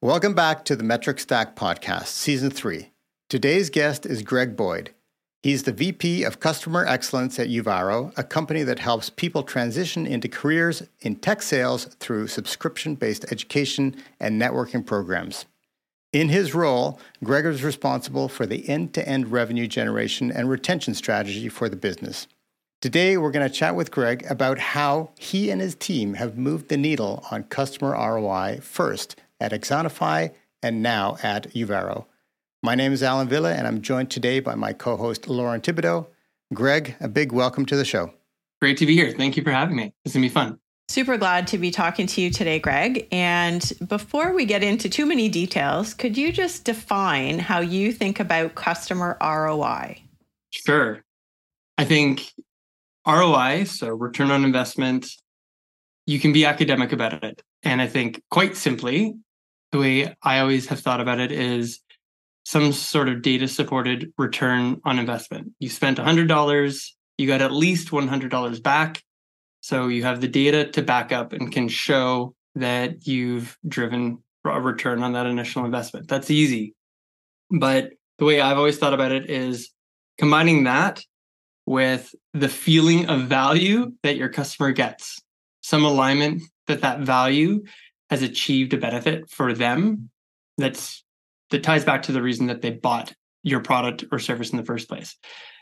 Welcome back to the Metric Stack Podcast, Season 3. Today's guest is Greg Boyd. He's the VP of Customer Excellence at Uvaro, a company that helps people transition into careers in tech sales through subscription based education and networking programs. In his role, Greg is responsible for the end to end revenue generation and retention strategy for the business. Today, we're going to chat with Greg about how he and his team have moved the needle on customer ROI first at Axonify, and now at Uvaro. My name is Allan Wille, and I'm joined today by my co host, Lauren Thibodeau. Greg, a big welcome to the show. Great to be here. Thank you for having me. It's going to be fun. Super glad to be talking to you today, Greg. And before we get into too many details, could you just define how you think about customer ROI? Sure. I think ROI, so return on investment, you can be academic about it. And I think quite simply, the way I always have thought about it is some sort of data supported return on investment. You spent $100, you got at least $100 back. So you have the data to back up and can show that you've driven a return on that initial investment. That's easy. But the way I've always thought about it is combining that with the feeling of value that your customer gets, some alignment that that value has achieved a benefit for them that's that ties back to the reason that they bought your product or service in the first place.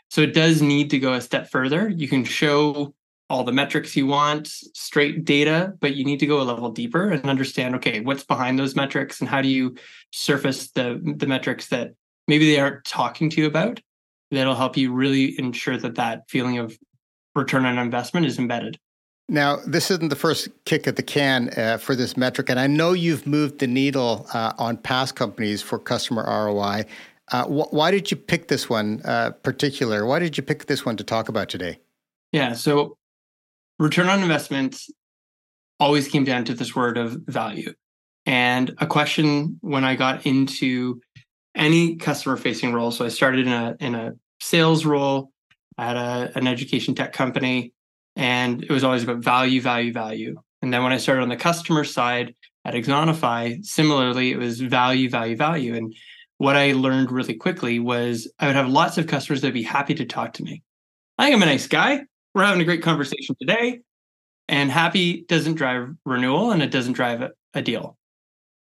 So it does need to go a step further. You can show all the metrics you want, straight data, but you need to go a level deeper and understand okay, what's behind those metrics and how do you surface the the metrics that maybe they aren't talking to you about that'll help you really ensure that that feeling of return on investment is embedded. Now, this isn't the first kick at the can uh, for this metric, and I know you've moved the needle uh, on past companies for customer ROI. Uh, wh- why did you pick this one uh, particular? Why did you pick this one to talk about today? Yeah, so return on investment always came down to this word of value. And a question when I got into any customer facing role. So I started in a in a sales role at a, an education tech company, and it was always about value, value, value. And then when I started on the customer side at Axonify, similarly, it was value, value, value. And what I learned really quickly was I would have lots of customers that'd be happy to talk to me. I think I'm a nice guy. We're having a great conversation today. And happy doesn't drive renewal and it doesn't drive a, a deal.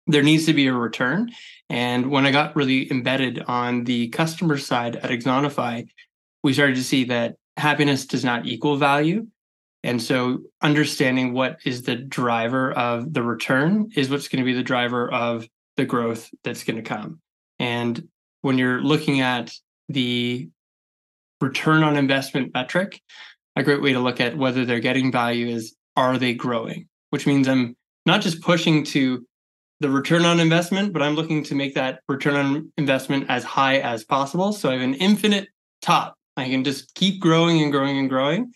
There needs to be a return. And when I got really embedded on the customer side at Axonify, we started to see that happiness does not equal value. And so understanding what is the driver of the return is what's going to be the driver of the growth that's going to come. And when you're looking at the return on investment metric, a great way to look at whether they're getting value is are they growing? Which means I'm not just pushing to the return on investment, but I'm looking to make that return on investment as high as possible. So I have an infinite top. I can just keep growing and growing and growing.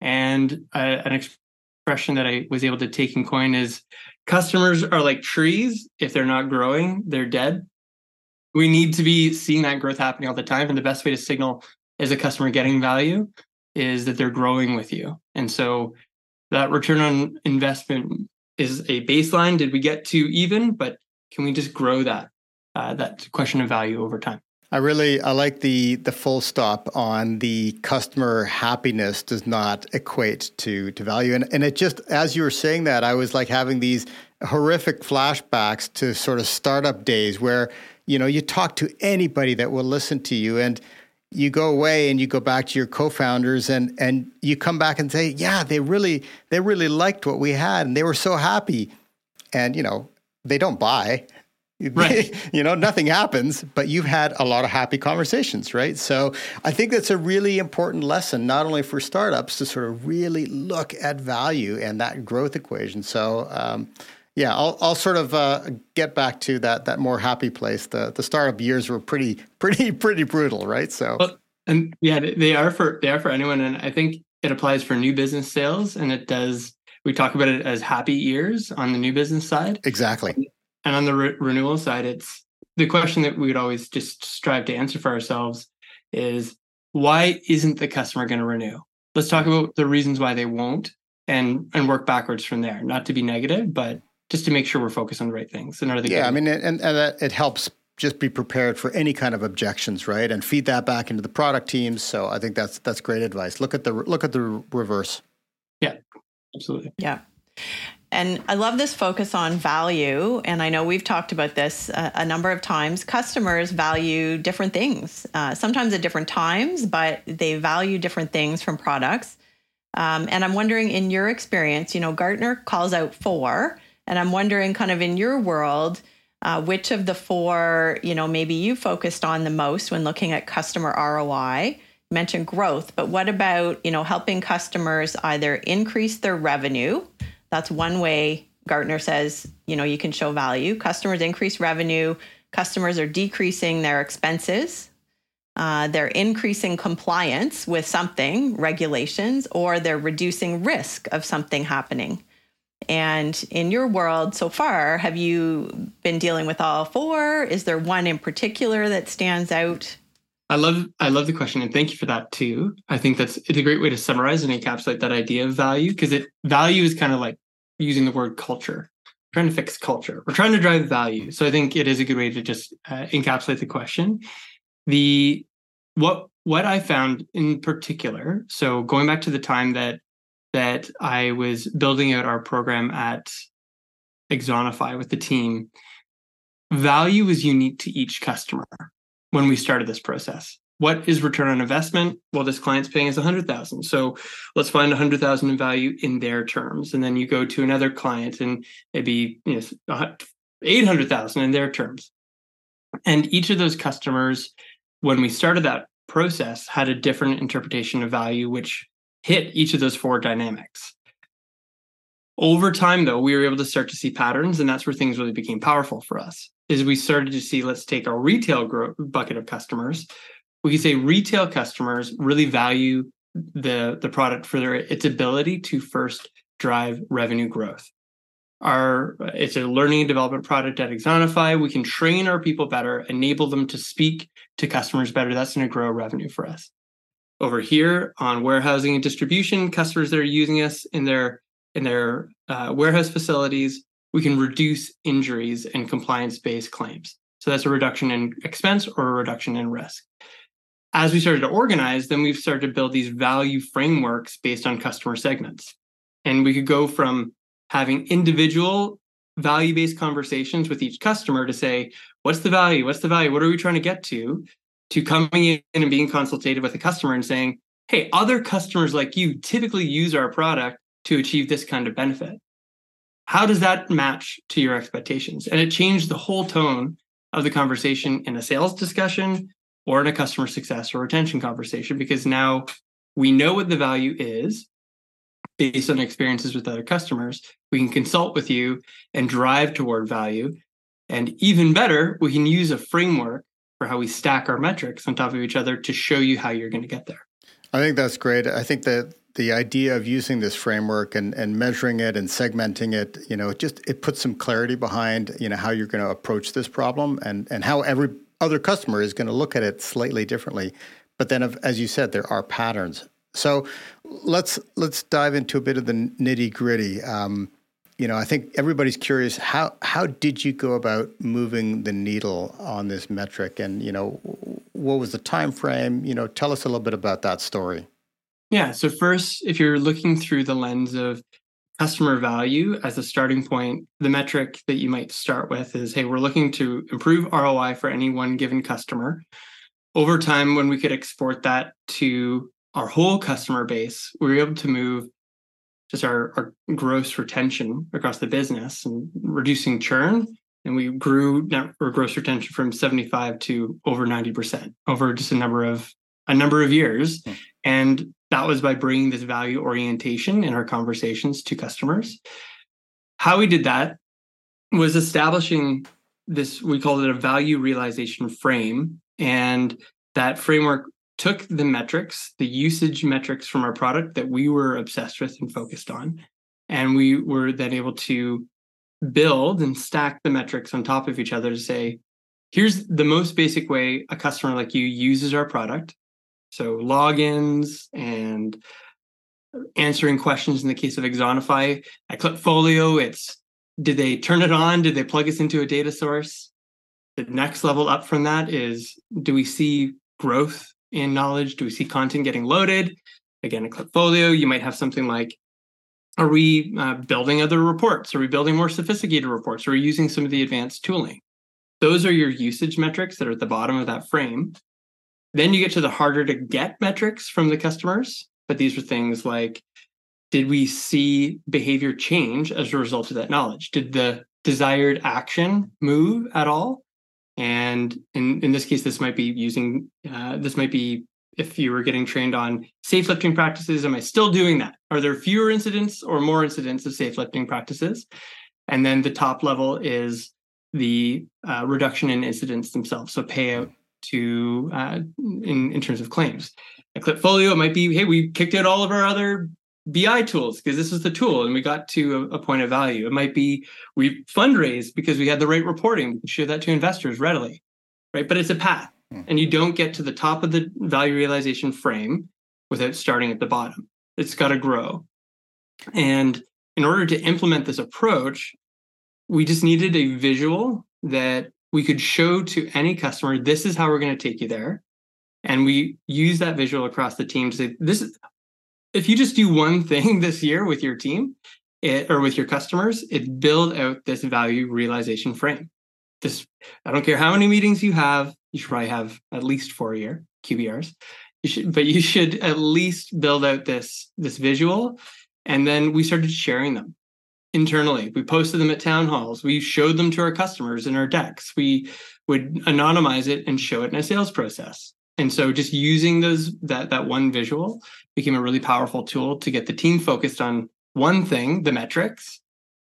And uh, an expression that I was able to take and coin is customers are like trees. If they're not growing, they're dead. We need to be seeing that growth happening all the time. And the best way to signal is a customer getting value is that they're growing with you. And so that return on investment is a baseline. Did we get to even? But can we just grow that uh, that question of value over time? I really I like the the full stop on the customer happiness does not equate to to value. And and it just as you were saying that I was like having these horrific flashbacks to sort of startup days where you know you talk to anybody that will listen to you and you go away and you go back to your co-founders and and you come back and say yeah they really they really liked what we had and they were so happy. And you know they don't buy right you know nothing happens but you've had a lot of happy conversations right so i think that's a really important lesson not only for startups to sort of really look at value and that growth equation so um, yeah, I'll, I'll sort of uh, get back to that that more happy place. The the startup years were pretty pretty pretty brutal, right? So well, and yeah, they are for they are for anyone, and I think it applies for new business sales, and it does. We talk about it as happy years on the new business side, exactly, and on the re- renewal side, it's the question that we would always just strive to answer for ourselves is why isn't the customer going to renew? Let's talk about the reasons why they won't, and and work backwards from there. Not to be negative, but just to make sure we're focused on the right things. And are yeah, I mean, and, and that it helps just be prepared for any kind of objections, right? And feed that back into the product teams. So I think that's that's great advice. Look at the look at the reverse. Yeah, absolutely. Yeah. And I love this focus on value. And I know we've talked about this a, a number of times. Customers value different things, uh, sometimes at different times, but they value different things from products. Um, and I'm wondering, in your experience, you know, Gartner calls out four. And I'm wondering, kind of in your world, uh, which of the four, you know, maybe you focused on the most when looking at customer ROI? You mentioned growth, but what about, you know, helping customers either increase their revenue? That's one way Gartner says, you know, you can show value. Customers increase revenue. Customers are decreasing their expenses. Uh, they're increasing compliance with something, regulations, or they're reducing risk of something happening. And in your world so far, have you been dealing with all four? Is there one in particular that stands out? I love I love the question and thank you for that too. I think that's it's a great way to summarize and encapsulate that idea of value because it value is kind of like using the word culture. We're trying to fix culture. We're trying to drive value. So I think it is a good way to just uh, encapsulate the question. The what what I found in particular. So going back to the time that that I was building out our program at Axonify with the team, value was unique to each customer when we started this process. What is return on investment? Well, this client's paying us 100,000. So let's find 100,000 in value in their terms. And then you go to another client and maybe you know 800,000 in their terms. And each of those customers when we started that process had a different interpretation of value which hit each of those four dynamics. Over time, though, we were able to start to see patterns, and that's where things really became powerful for us. Is we started to see, let's take our retail gro- bucket of customers. We could say retail customers really value the the product for their its ability to first drive revenue growth. Our it's a learning and development product at Axonify We can train our people better, enable them to speak to customers better. That's going to grow revenue for us. Over here on warehousing and distribution, customers that are using us in their in their uh, warehouse facilities, we can reduce injuries and compliance-based claims. So that's a reduction in expense or a reduction in risk. As we started to organize, then we've started to build these value frameworks based on customer segments. And we could go from having individual value based conversations with each customer to say, what's the value? What's the value? What are we trying to get to? To coming in and being consultative with a customer and saying, hey, other customers like you typically use our product to achieve this kind of benefit. How does that match to your expectations? And it changed the whole tone of the conversation in a sales discussion or in a customer success or retention conversation because now we know what the value is based on experiences with other customers. We can consult with you and drive toward value. And even better, we can use a framework for how we stack our metrics on top of each other to show you how you're going to get there. I think that's great. I think that the idea of using this framework and, and measuring it and segmenting it, you know, it just it puts some clarity behind, you know, how you're going to approach this problem and, and how every other customer is going to look at it slightly differently. But then, as you said, there are patterns. So let's let's dive into a bit of the nitty gritty. Um, you know, I think everybody's curious how how did you go about moving the needle on this metric, and you know, what was the time frame? You know, tell us a little bit about that story. Yeah. So first, if you're looking through the lens of customer value as a starting point, the metric that you might start with is, hey, we're looking to improve ROI for any one given customer. Over time, when we could export that to our whole customer base, we were able to move just our, our gross retention across the business and reducing churn. And we grew net or gross retention from 75 to over 90% over just a number of a number of years. Hmm. And that was by bringing this value orientation in our conversations to customers. How we did that was establishing this, we called it a value realization frame. And that framework took the metrics, the usage metrics from our product that we were obsessed with and focused on, and we were then able to build and stack the metrics on top of each other to say, here's the most basic way a customer like you uses our product. So logins and answering questions in the case of Axonify. At Klipfolio, it's did they turn it on? Did they plug us into a data source? The next level up from that is do we see growth in knowledge? Do we see content getting loaded? Again, a Klipfolio, you might have something like are we uh, building other reports? Are we building more sophisticated reports? Are we using some of the advanced tooling? Those are your usage metrics that are at the bottom of that frame. Then you get to the harder to get metrics from the customers. But these are things like did we see behavior change as a result of that knowledge? Did the desired action move at all? And in, in this case, this might be using, uh, this might be if you were getting trained on safe lifting practices, am I still doing that? Are there fewer incidents or more incidents of safe lifting practices? And then the top level is the uh, reduction in incidents themselves. So payout to uh, in in terms of claims. A Klipfolio, it might be, hey, we kicked out all of our other BI tools because this is the tool and we got to a, a, point of value. It might be we fundraise because we had the right reporting. We can show that to investors readily, right? But it's a path. Hmm. And you don't get to the top of the value realization frame without starting at the bottom. It's got to grow. And in order to implement this approach, we just needed a visual that we could show to any customer this is how we're going to take you there. And we use that visual across the team to say this is if you just do one thing this year with your team it, or with your customers it build out this value realization frame. This i don't care how many meetings you have you should probably have at least four a year qbrs you should but you should at least build out this this visual. And then we started sharing them internally. We posted them at town halls. We showed them to our customers in our decks. We would anonymize it and show it in a sales process. And so just using those that that one visual became a really powerful tool to get the team focused on one thing, the metrics,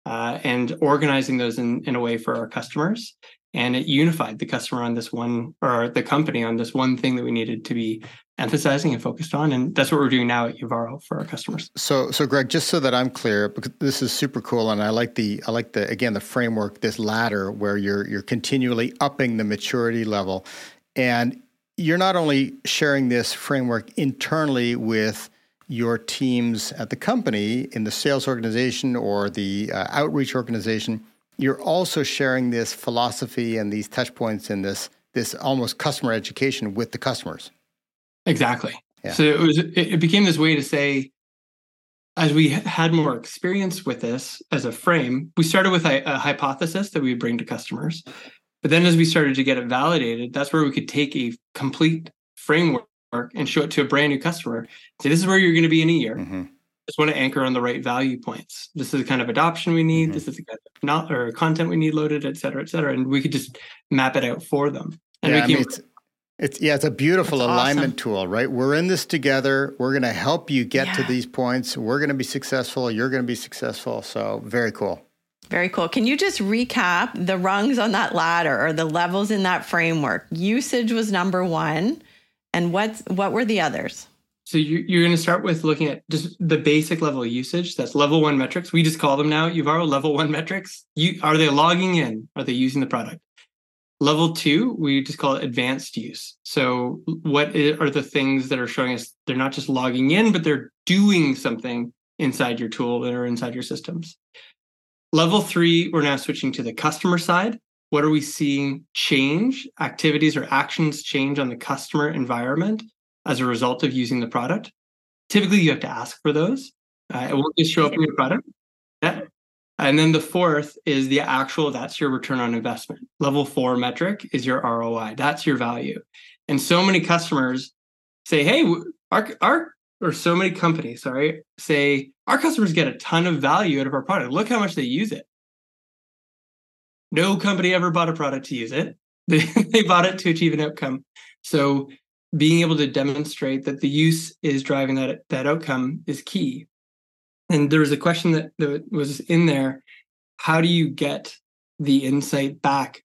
uh, and organizing those in, in a way for our customers and it unified the customer on this one or the company on this one thing that we needed to be emphasizing and focused on and that's what we're doing now at Uvaro for our customers. So so Greg just so that I'm clear because this is super cool and I like the I like the again the framework this ladder where you're you're continually upping the maturity level and you're not only sharing this framework internally with your teams at the company in the sales organization or the uh, outreach organization you're also sharing this philosophy and these touch points and this this almost customer education with the customers. Exactly. Yeah. So it was it became this way to say as we had more experience with this as a frame, we started with a, a hypothesis that we bring to customers. But then as we started to get it validated, that's where we could take a complete framework and show it to a brand new customer. Say, this is where you're going to be in a year. Mm-hmm just want to anchor on the right value points. This is the kind of adoption we need. Mm-hmm. This is the kind of not or content we need loaded, et cetera, et cetera. And we could just map it out for them. And yeah, I mean, it's, it's yeah, it's a beautiful alignment awesome. tool, right? We're in this together. We're going to help you get yeah. to these points. We're going to be successful. You're going to be successful. So very cool. Very cool. Can you just recap the rungs on that ladder or the levels in that framework? Usage was number one, and what's what were the others? So you, you're going to start with looking at just the basic level usage. That's level one metrics. We just call them now Uvaro level one metrics. You are they logging in? Are they using the product? Level two, we just call it advanced use. So what are the things that are showing us they're not just logging in, but they're doing something inside your tool or inside your systems. Level three, we're now switching to the customer side. What are we seeing change? Activities or actions change on the customer environment as a result of using the product. Typically, you have to ask for those. Uh, it won't just show up in your product. And then the fourth is the actual, that's your return on investment. Level four metric is your ROI. That's your value. And so many customers say, hey, our, our or so many companies, sorry, say our customers get a ton of value out of our product. Look how much they use it. No company ever bought a product to use it. They, they bought it to achieve an outcome. So being able to demonstrate that the use is driving that that outcome is key. And there was a question that, that was in there: How do you get the insight back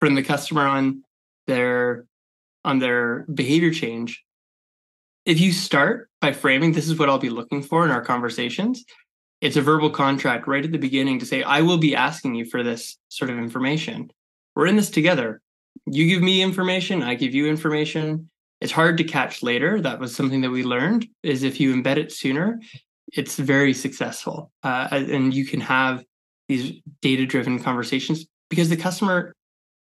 from the customer on their on their behavior change? If you start by framing, this is what I'll be looking for in our conversations. It's a verbal contract right at the beginning to say, I will be asking you for this sort of information. We're in this together you give me information, I give you information. It's hard to catch later. That was something that we learned is if you embed it sooner, it's very successful. Uh, and you can have these data driven conversations because the customer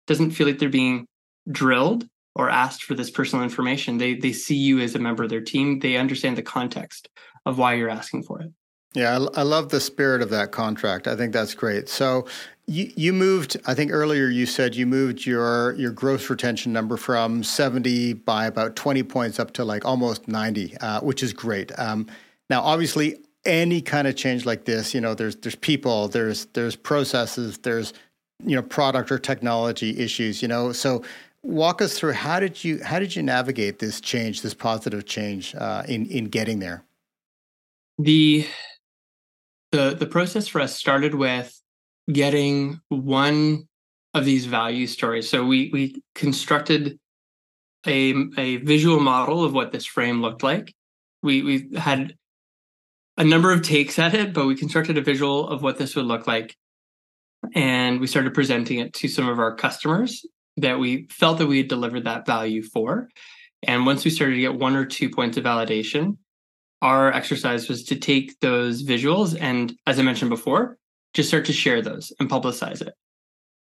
doesn't feel like they're being drilled or asked for this personal information. They they see you as a member of their team. They understand the context of why you're asking for it. Yeah, I, I love the spirit of that contract. I think that's great. So you you moved. I think earlier you said you moved your your gross retention number from seventy by about twenty points up to like almost ninety, uh, which is great. Um, now, obviously, any kind of change like this, you know, there's there's people, there's there's processes, there's you know product or technology issues. You know, so walk us through how did you how did you navigate this change, this positive change uh, in in getting there? The the the process for us started with getting one of these value stories. So we we constructed a a visual model of what this frame looked like. We we had a number of takes at it, but we constructed a visual of what this would look like. And we started presenting it to some of our customers that we felt that we had delivered that value for. And once we started to get one or two points of validation, our exercise was to take those visuals and, as I mentioned before, just start to share those and publicize it.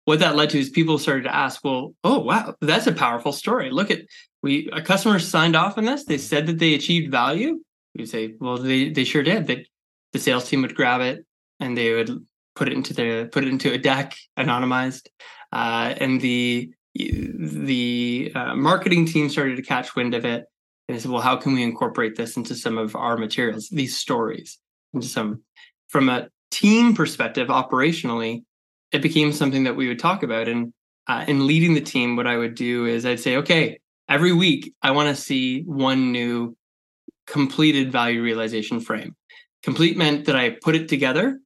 What that led to is people started to ask, well, oh, wow, that's a powerful story. Look at, we, a customer signed off on this. They said that they achieved value We say, well, they they sure did. That the sales team would grab it and they would put it into the put it into a deck, anonymized, uh, and the the uh, marketing team started to catch wind of it and I said, well, how can we incorporate this into some of our materials, these stories, into some from a team perspective, operationally, it became something that we would talk about. And uh, in leading the team, what I would do is I'd say, okay, every week I want to see one new completed value realization frame. Complete meant that I put it together,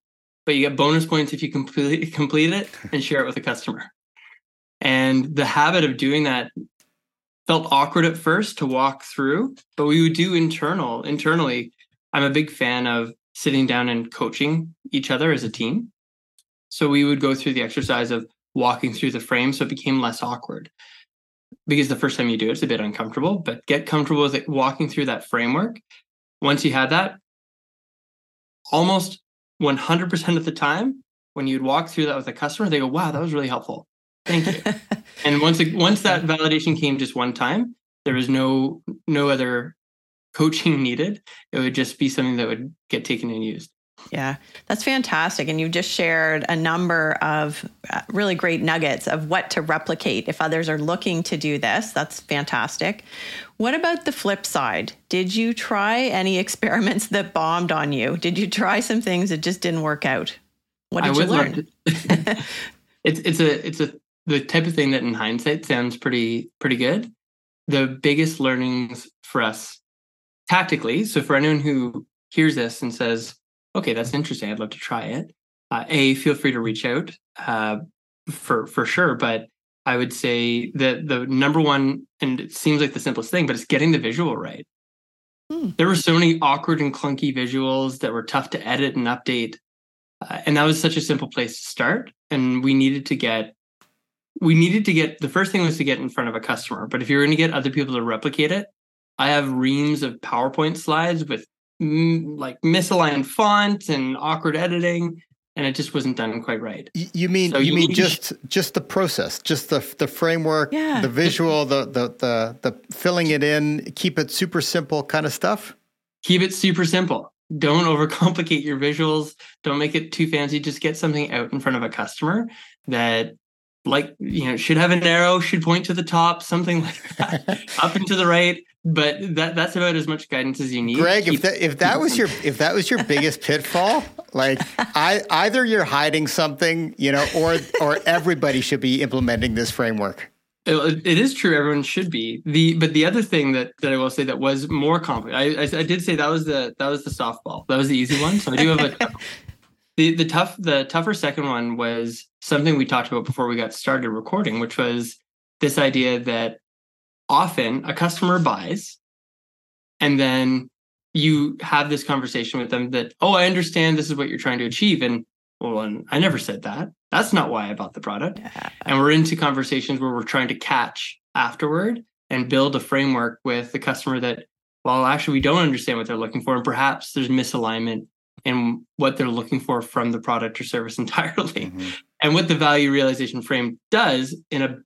but you get bonus points if you complete complete it and share it with a customer. And the habit of doing that felt awkward at first to walk through, but we would do internal internally. I'm a big fan of sitting down and coaching each other as a team. So we would go through the exercise of walking through the frame so it became less awkward because the first time you do it, it's a bit uncomfortable, but get comfortable with it, walking through that framework. Once you had that, almost 100% of the time, when you'd walk through that with a customer, they go, wow, that was really helpful. Thank you. and once, once that validation came just one time, there was no, no other coaching needed. It would just be something that would get taken and used. Yeah, that's fantastic. And you've just shared a number of uh, really great nuggets of what to replicate if others are looking to do this. That's fantastic. What about the flip side? Did you try any experiments that bombed on you? Did you try some things that just didn't work out? What did I you learn? it's it's a it's a the type of thing that in hindsight sounds pretty pretty good. The biggest learnings for us tactically, so for anyone who hears this and says, okay, that's interesting. I'd love to try it. Uh, a, feel free to reach out uh, for for sure. But I would say that the number one, and it seems like the simplest thing, but it's getting the visual right. Hmm. There were so many awkward and clunky visuals that were tough to edit and update, uh, and that was such a simple place to start. And we needed to get, we needed to get the first thing was to get in front of a customer. But if you're going to get other people to replicate it, I have reams of PowerPoint slides with like misaligned font and awkward editing and it just wasn't done quite right. You mean so you, you, mean just just the process, just the the framework, yeah. the visual, the, the the the filling it in, keep it super simple kind of stuff? Keep it super simple. Don't overcomplicate your visuals. Don't make it too fancy. Just get something out in front of a customer that like you know should have an arrow should point to the top something like that up and to the right. But that that's about as much guidance as you need greg Keep, if that if that was your if that was your biggest pitfall like i either you're hiding something you know or or everybody should be implementing this framework. It, it is true everyone should be. The but the other thing that that i will say that was more complicated I, I, I did say that was the that was the softball. That was the easy one so i do have a the the tough the tougher second one was something we talked about before we got started recording, which was this idea that often a customer buys and then you have this conversation with them that, oh, I understand this is what you're trying to achieve. And well, and I never said that. That's not why I bought the product. Yeah. And we're into conversations where we're trying to catch afterward and build a framework with the customer that well, actually, we don't understand what they're looking for. And perhaps there's misalignment in what they're looking for from the product or service entirely. Mm-hmm. And what the value realization frame does in a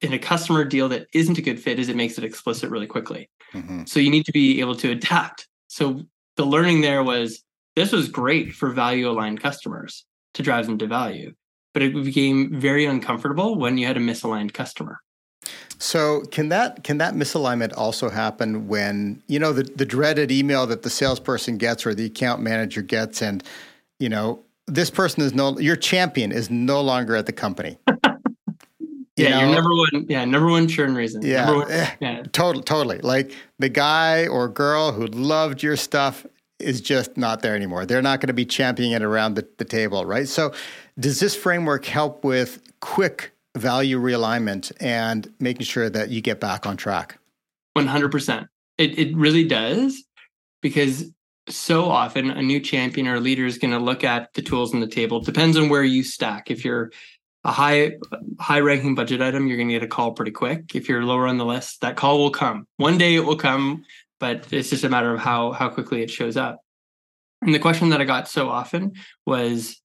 in a customer deal that isn't a good fit is it makes it explicit really quickly. Mm-hmm. So you need to be able to adapt. So the learning there was this was great for value aligned customers to drive them to value, but it became very uncomfortable when you had a misaligned customer. So can that can that misalignment also happen when you know the the dreaded email that the salesperson gets or the account manager gets, and you know this person is no your champion is no longer at the company. yeah, know? your number one, yeah, number one churn reason. Yeah, one, eh, yeah, totally, totally. Like the guy or girl who loved your stuff is just not there anymore. They're not going to be championing it around the, the table, right? So, does this framework help with quick value realignment and making sure that you get back on track? 100%. It, it really does because so often a new champion or leader is going to look at the tools on the table. It depends on where you stack. If you're a high high ranking budget item, you're going to get a call pretty quick. If you're lower on the list, that call will come. One day it will come, but it's just a matter of how how quickly it shows up. And the question that I got so often was,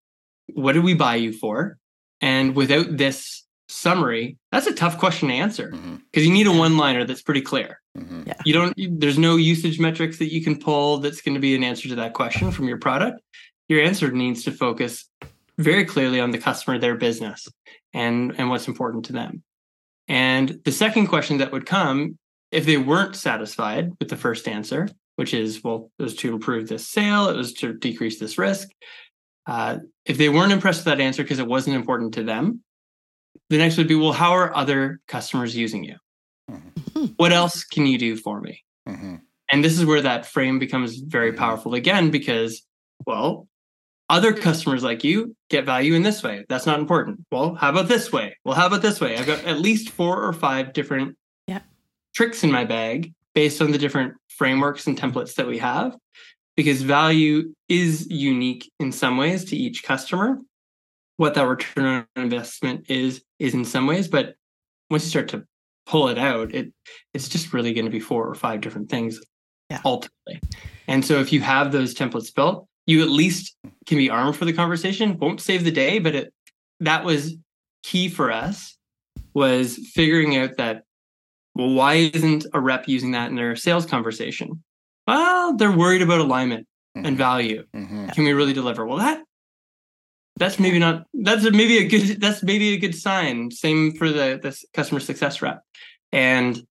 "What did we buy you for?" And without this summary, that's a tough question to answer because mm-hmm. you need a one liner that's pretty clear. Mm-hmm. Yeah. You don't, there's no usage metrics that you can pull that's going to be an answer to that question from your product. Your answer needs to focus very clearly on the customer, their business, and, and what's important to them. And the second question that would come if they weren't satisfied with the first answer, which is, well, it was to improve this sale, it was to decrease this risk. Uh, if they weren't impressed with that answer because it wasn't important to them, the next would be, well, how are other customers using you? What else can you do for me? Mm-hmm. And this is where that frame becomes very mm-hmm. powerful again, because, well, other customers like you get value in this way. That's not important. Well, how about this way? Well, how about this way? I've got at least four or five different yeah. tricks in my bag based on the different frameworks and templates that we have, because value is unique in some ways to each customer what that return on investment is is in some ways but once you start to pull it out it it's just really going to be four or five different things yeah. ultimately and so if you have those templates built you at least can be armed for the conversation won't save the day but it that was key for us was figuring out that well why isn't a rep using that in their sales conversation well they're worried about alignment mm-hmm. and value mm-hmm. can we really deliver well that that's maybe not that's maybe a good that's maybe a good sign. Same for the the customer success rep. And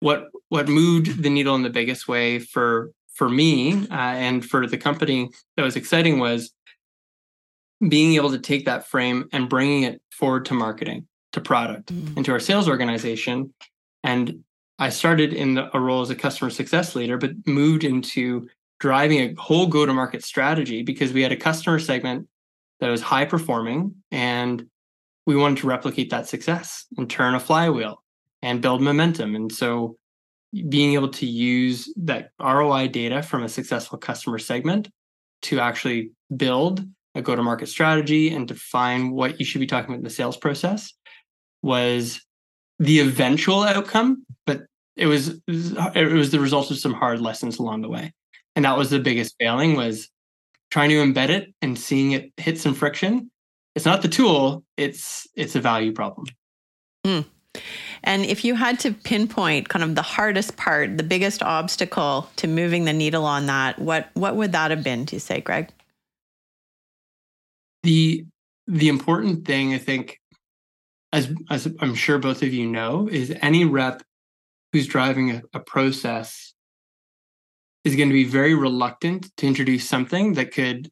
what what moved the needle in the biggest way for for me uh, and for the company that was exciting was being able to take that frame and bringing it forward to marketing to product mm-hmm. into our sales organization. And i started in the, a role as a customer success leader but moved into driving a whole go to market strategy because we had a customer segment that was high performing and we wanted to replicate that success and turn a flywheel and build momentum. And so being able to use that ROI data from a successful customer segment to actually build a go to market strategy and define what you should be talking about in the sales process was the eventual outcome but it was it was the result of some hard lessons along the way. And that was the biggest failing was trying to embed it and seeing it hit some friction it's not the tool it's it's a value problem mm. and if you had to pinpoint kind of the hardest part the biggest obstacle to moving the needle on that what what would that have been do you say greg the the important thing i think as as i'm sure both of you know is any rep who's driving a, a process is going to be very reluctant to introduce something that could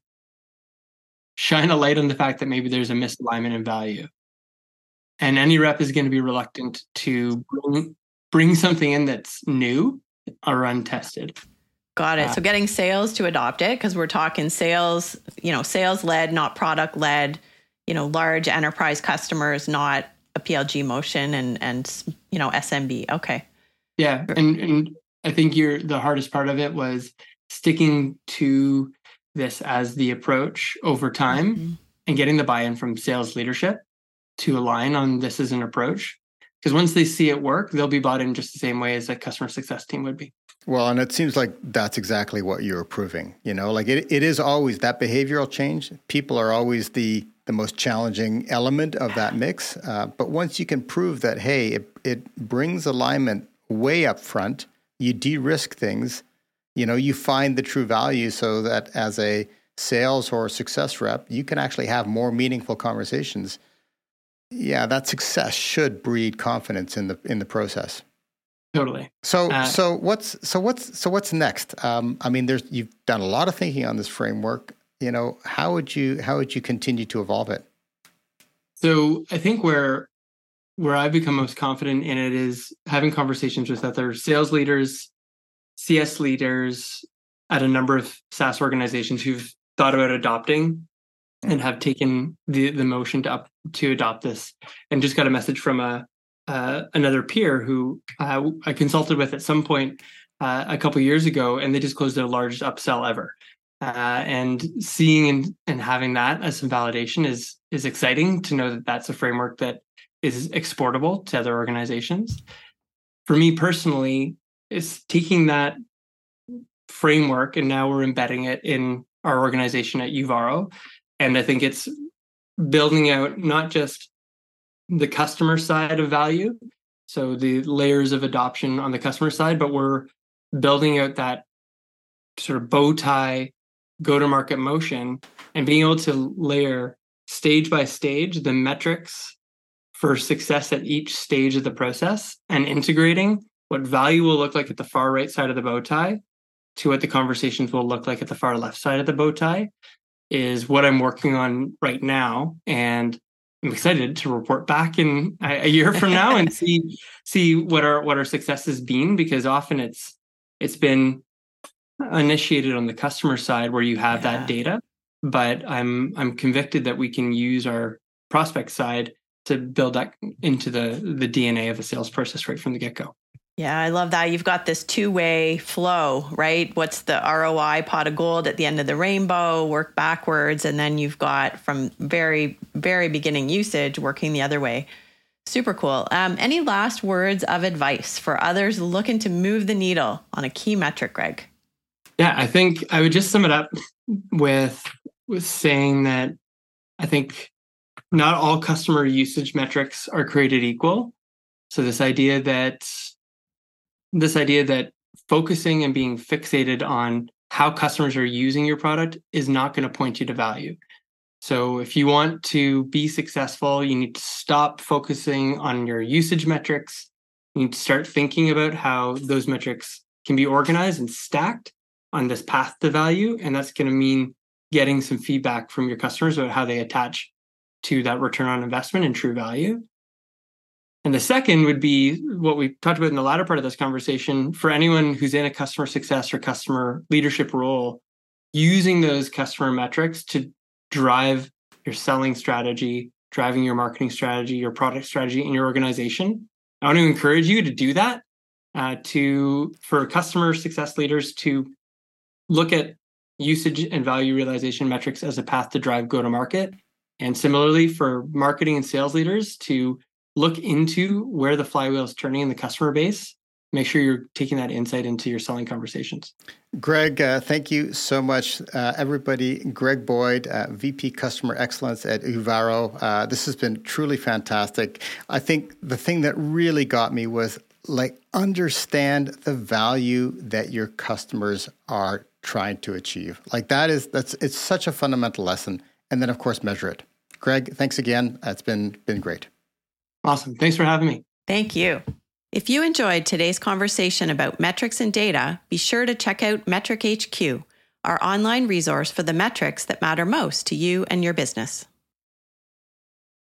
shine a light on the fact that maybe there's a misalignment in value. And any rep is going to be reluctant to bring, bring something in that's new or untested. Got it. Uh, so getting sales to adopt it because we're talking sales, you know, sales led, not product led, you know, large enterprise customers, not a PLG motion and and you know SMB. Okay. Yeah, and and I think you're the hardest part of it was sticking to this as the approach over time mm-hmm. and getting the buy-in from sales leadership to align on this as an approach. Because once they see it work, they'll be bought in just the same way as a customer success team would be. Well, and it seems like that's exactly what you're proving. You know, like it, it is always that behavioral change. People are always the the most challenging element of that mix. Uh, but once you can prove that, hey, it, it brings alignment way up front, you de-risk things. You know, you find the true value so that as a sales or success rep, you can actually have more meaningful conversations. Yeah, that success should breed confidence in the in the process. Totally. So uh, so what's so what's so what's next? Um, I mean, there's you've done a lot of thinking on this framework. You know, how would you how would you continue to evolve it? So I think where where I've become most confident in it is having conversations with other sales leaders, CS leaders at a number of SaaS organizations who've thought about adopting and have taken the the motion to up to adopt this and just got a message from a uh, another peer who uh, I consulted with at some point uh, a couple years ago, and they just closed their largest upsell ever. Uh, and seeing and, and having that as some validation is is exciting to know that that's a framework that is exportable to other organizations. For me personally, it's taking that framework and now we're embedding it in our organization at Uvaro, and I think it's building out not just the customer side of value, so the layers of adoption on the customer side, but we're building out that sort of bow tie go to market motion and being able to layer stage by stage the metrics for success at each stage of the process and integrating what value will look like at the far right side of the bow tie to what the conversations will look like at the far left side of the bow tie is what I'm working on right now. And I'm excited to report back in a year from now and see see what our what our success has been because often it's it's been initiated on the customer side where you have yeah. that data but i'm i'm convicted that we can use our prospect side to build that into the the dna of a sales process right from the get-go yeah, I love that. You've got this two way flow, right? What's the ROI pot of gold at the end of the rainbow? Work backwards. And then you've got from very, very beginning usage working the other way. Super cool. Um, any last words of advice for others looking to move the needle on a key metric, Greg? Yeah, I think I would just sum it up with with saying that I think not all customer usage metrics are created equal. So this idea that this idea that focusing and being fixated on how customers are using your product is not going to point you to value. So if you want to be successful, you need to stop focusing on your usage metrics. You need to start thinking about how those metrics can be organized and stacked on this path to value. And that's going to mean getting some feedback from your customers about how they attach to that return on investment and true value. And the second would be what we talked about in the latter part of this conversation for anyone who's in a customer success or customer leadership role, using those customer metrics to drive your selling strategy, driving your marketing strategy, your product strategy in your organization. I want to encourage you to do that uh, to for customer success leaders to look at usage and value realization metrics as a path to drive go to market. And similarly for marketing and sales leaders to look into where the flywheel is turning in the customer base make sure you're taking that insight into your selling conversations. Greg, uh, thank you so much, uh, everybody. Greg Boyd, uh, VP Customer Excellence at Uvaro. Uh, this has been truly fantastic. I think the thing that really got me was like understand the value that your customers are trying to achieve. Like that is that's it's such a fundamental lesson. And then of course measure it. Greg, thanks again. Uh, it's been been great. Awesome. Thanks for having me. Thank you. If you enjoyed today's conversation about metrics and data, be sure to check out Metric HQ, our online resource for the metrics that matter most to you and your business.